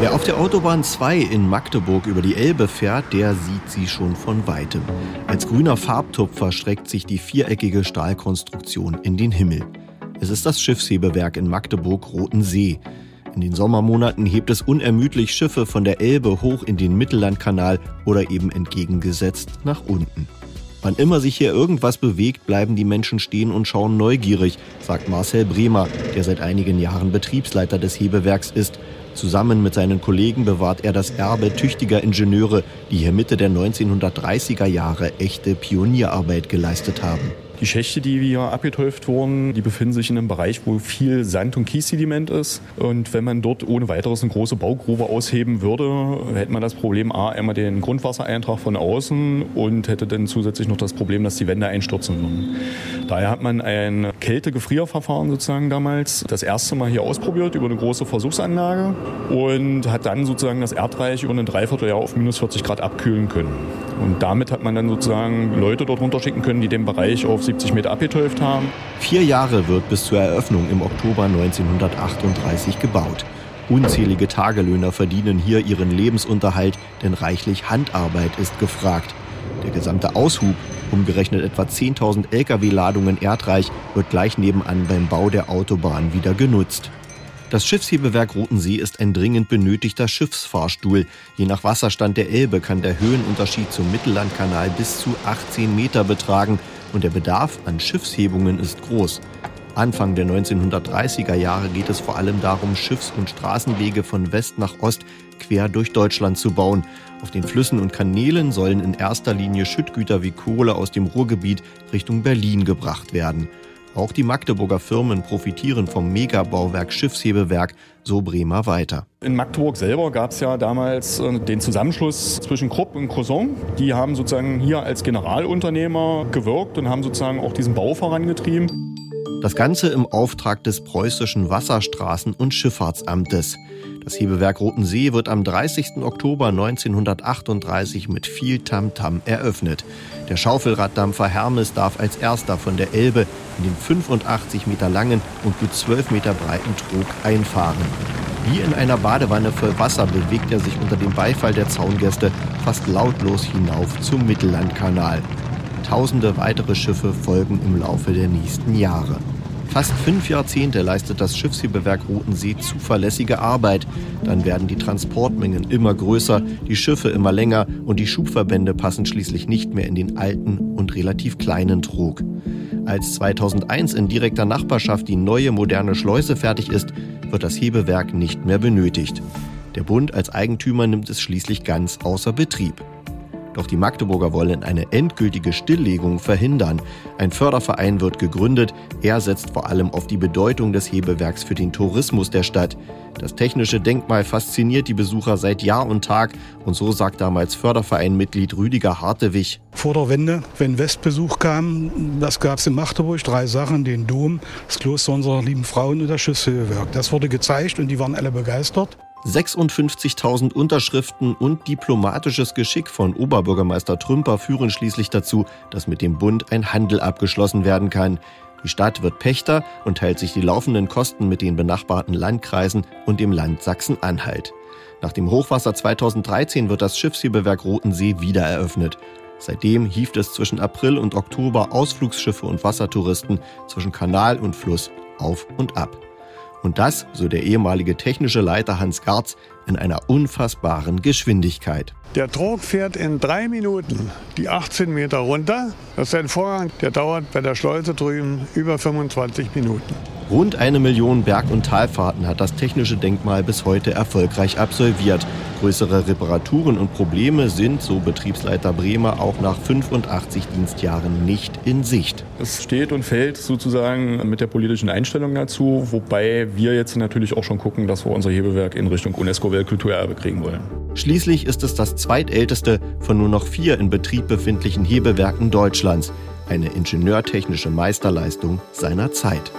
Wer auf der Autobahn 2 in Magdeburg über die Elbe fährt, der sieht sie schon von weitem. Als grüner Farbtupfer streckt sich die viereckige Stahlkonstruktion in den Himmel. Es ist das Schiffshebewerk in Magdeburg-Roten See. In den Sommermonaten hebt es unermüdlich Schiffe von der Elbe hoch in den Mittellandkanal oder eben entgegengesetzt nach unten. Wann immer sich hier irgendwas bewegt, bleiben die Menschen stehen und schauen neugierig, sagt Marcel Bremer, der seit einigen Jahren Betriebsleiter des Hebewerks ist. Zusammen mit seinen Kollegen bewahrt er das Erbe tüchtiger Ingenieure, die hier Mitte der 1930er Jahre echte Pionierarbeit geleistet haben. Die Schächte, die hier abgeteuft wurden, die befinden sich in einem Bereich, wo viel Sand- und Kiessediment ist. Und wenn man dort ohne weiteres eine große Baugrube ausheben würde, hätte man das Problem A, einmal den Grundwassereintrag von außen und hätte dann zusätzlich noch das Problem, dass die Wände einstürzen würden. Daher hat man ein Kälte-Gefrierverfahren sozusagen damals das erste Mal hier ausprobiert über eine große Versuchsanlage und hat dann sozusagen das Erdreich über ein Dreivierteljahr auf minus 40 Grad abkühlen können. Und damit hat man dann sozusagen Leute dort runterschicken können, die den Bereich auf 70 Meter abgeteuft haben. Vier Jahre wird bis zur Eröffnung im Oktober 1938 gebaut. Unzählige Tagelöhner verdienen hier ihren Lebensunterhalt, denn reichlich Handarbeit ist gefragt. Der gesamte Aushub, umgerechnet etwa 10.000 Lkw-Ladungen Erdreich, wird gleich nebenan beim Bau der Autobahn wieder genutzt. Das Schiffshebewerk Rotensee ist ein dringend benötigter Schiffsfahrstuhl. Je nach Wasserstand der Elbe kann der Höhenunterschied zum Mittellandkanal bis zu 18 Meter betragen und der Bedarf an Schiffshebungen ist groß. Anfang der 1930er Jahre geht es vor allem darum, Schiffs- und Straßenwege von West nach Ost quer durch Deutschland zu bauen. Auf den Flüssen und Kanälen sollen in erster Linie Schüttgüter wie Kohle aus dem Ruhrgebiet Richtung Berlin gebracht werden. Auch die Magdeburger Firmen profitieren vom Megabauwerk Schiffshebewerk, so Bremer weiter. In Magdeburg selber gab es ja damals äh, den Zusammenschluss zwischen Krupp und Croissant. Die haben sozusagen hier als Generalunternehmer gewirkt und haben sozusagen auch diesen Bau vorangetrieben. Das Ganze im Auftrag des preußischen Wasserstraßen- und Schifffahrtsamtes. Das Hebewerk Rotensee wird am 30. Oktober 1938 mit viel Tamtam -Tam eröffnet. Der Schaufelraddampfer Hermes darf als erster von der Elbe in den 85 Meter langen und gut 12 Meter breiten Trog einfahren. Wie in einer Badewanne voll Wasser bewegt er sich unter dem Beifall der Zaungäste fast lautlos hinauf zum Mittellandkanal. Tausende weitere Schiffe folgen im Laufe der nächsten Jahre. Fast fünf Jahrzehnte leistet das Schiffshebewerk Rotensee zuverlässige Arbeit. Dann werden die Transportmengen immer größer, die Schiffe immer länger und die Schubverbände passen schließlich nicht mehr in den alten und relativ kleinen Trog. Als 2001 in direkter Nachbarschaft die neue moderne Schleuse fertig ist, wird das Hebewerk nicht mehr benötigt. Der Bund als Eigentümer nimmt es schließlich ganz außer Betrieb. Doch die Magdeburger wollen eine endgültige Stilllegung verhindern. Ein Förderverein wird gegründet. Er setzt vor allem auf die Bedeutung des Hebewerks für den Tourismus der Stadt. Das technische Denkmal fasziniert die Besucher seit Jahr und Tag. Und so sagt damals Fördervereinmitglied Rüdiger Hartewig. Vor der Wende, wenn Westbesuch kam, das gab es in Magdeburg, drei Sachen, den Dom, das Kloster unserer lieben Frauen und das Schiffshöhewerk. Das wurde gezeigt und die waren alle begeistert. 56.000 Unterschriften und diplomatisches Geschick von Oberbürgermeister Trümper führen schließlich dazu, dass mit dem Bund ein Handel abgeschlossen werden kann. Die Stadt wird Pächter und teilt sich die laufenden Kosten mit den benachbarten Landkreisen und dem Land Sachsen-Anhalt. Nach dem Hochwasser 2013 wird das Schiffshebewerk Rotensee wieder eröffnet. Seitdem hieft es zwischen April und Oktober Ausflugsschiffe und Wassertouristen zwischen Kanal und Fluss auf und ab. Und das, so der ehemalige technische Leiter Hans Garz, in einer unfassbaren Geschwindigkeit. Der Trog fährt in drei Minuten die 18 Meter runter. Das ist ein Vorgang, der dauert bei der Schleuse drüben über 25 Minuten. Rund eine Million Berg- und Talfahrten hat das technische Denkmal bis heute erfolgreich absolviert. Größere Reparaturen und Probleme sind, so Betriebsleiter Bremer, auch nach 85 Dienstjahren nicht in Sicht. Es steht und fällt sozusagen mit der politischen Einstellung dazu, wobei wir jetzt natürlich auch schon gucken, dass wir unser Hebewerk in Richtung UNESCO-Weltkulturerbe kriegen wollen. Schließlich ist es das zweitälteste von nur noch vier in Betrieb befindlichen Hebewerken Deutschlands. Eine ingenieurtechnische Meisterleistung seiner Zeit.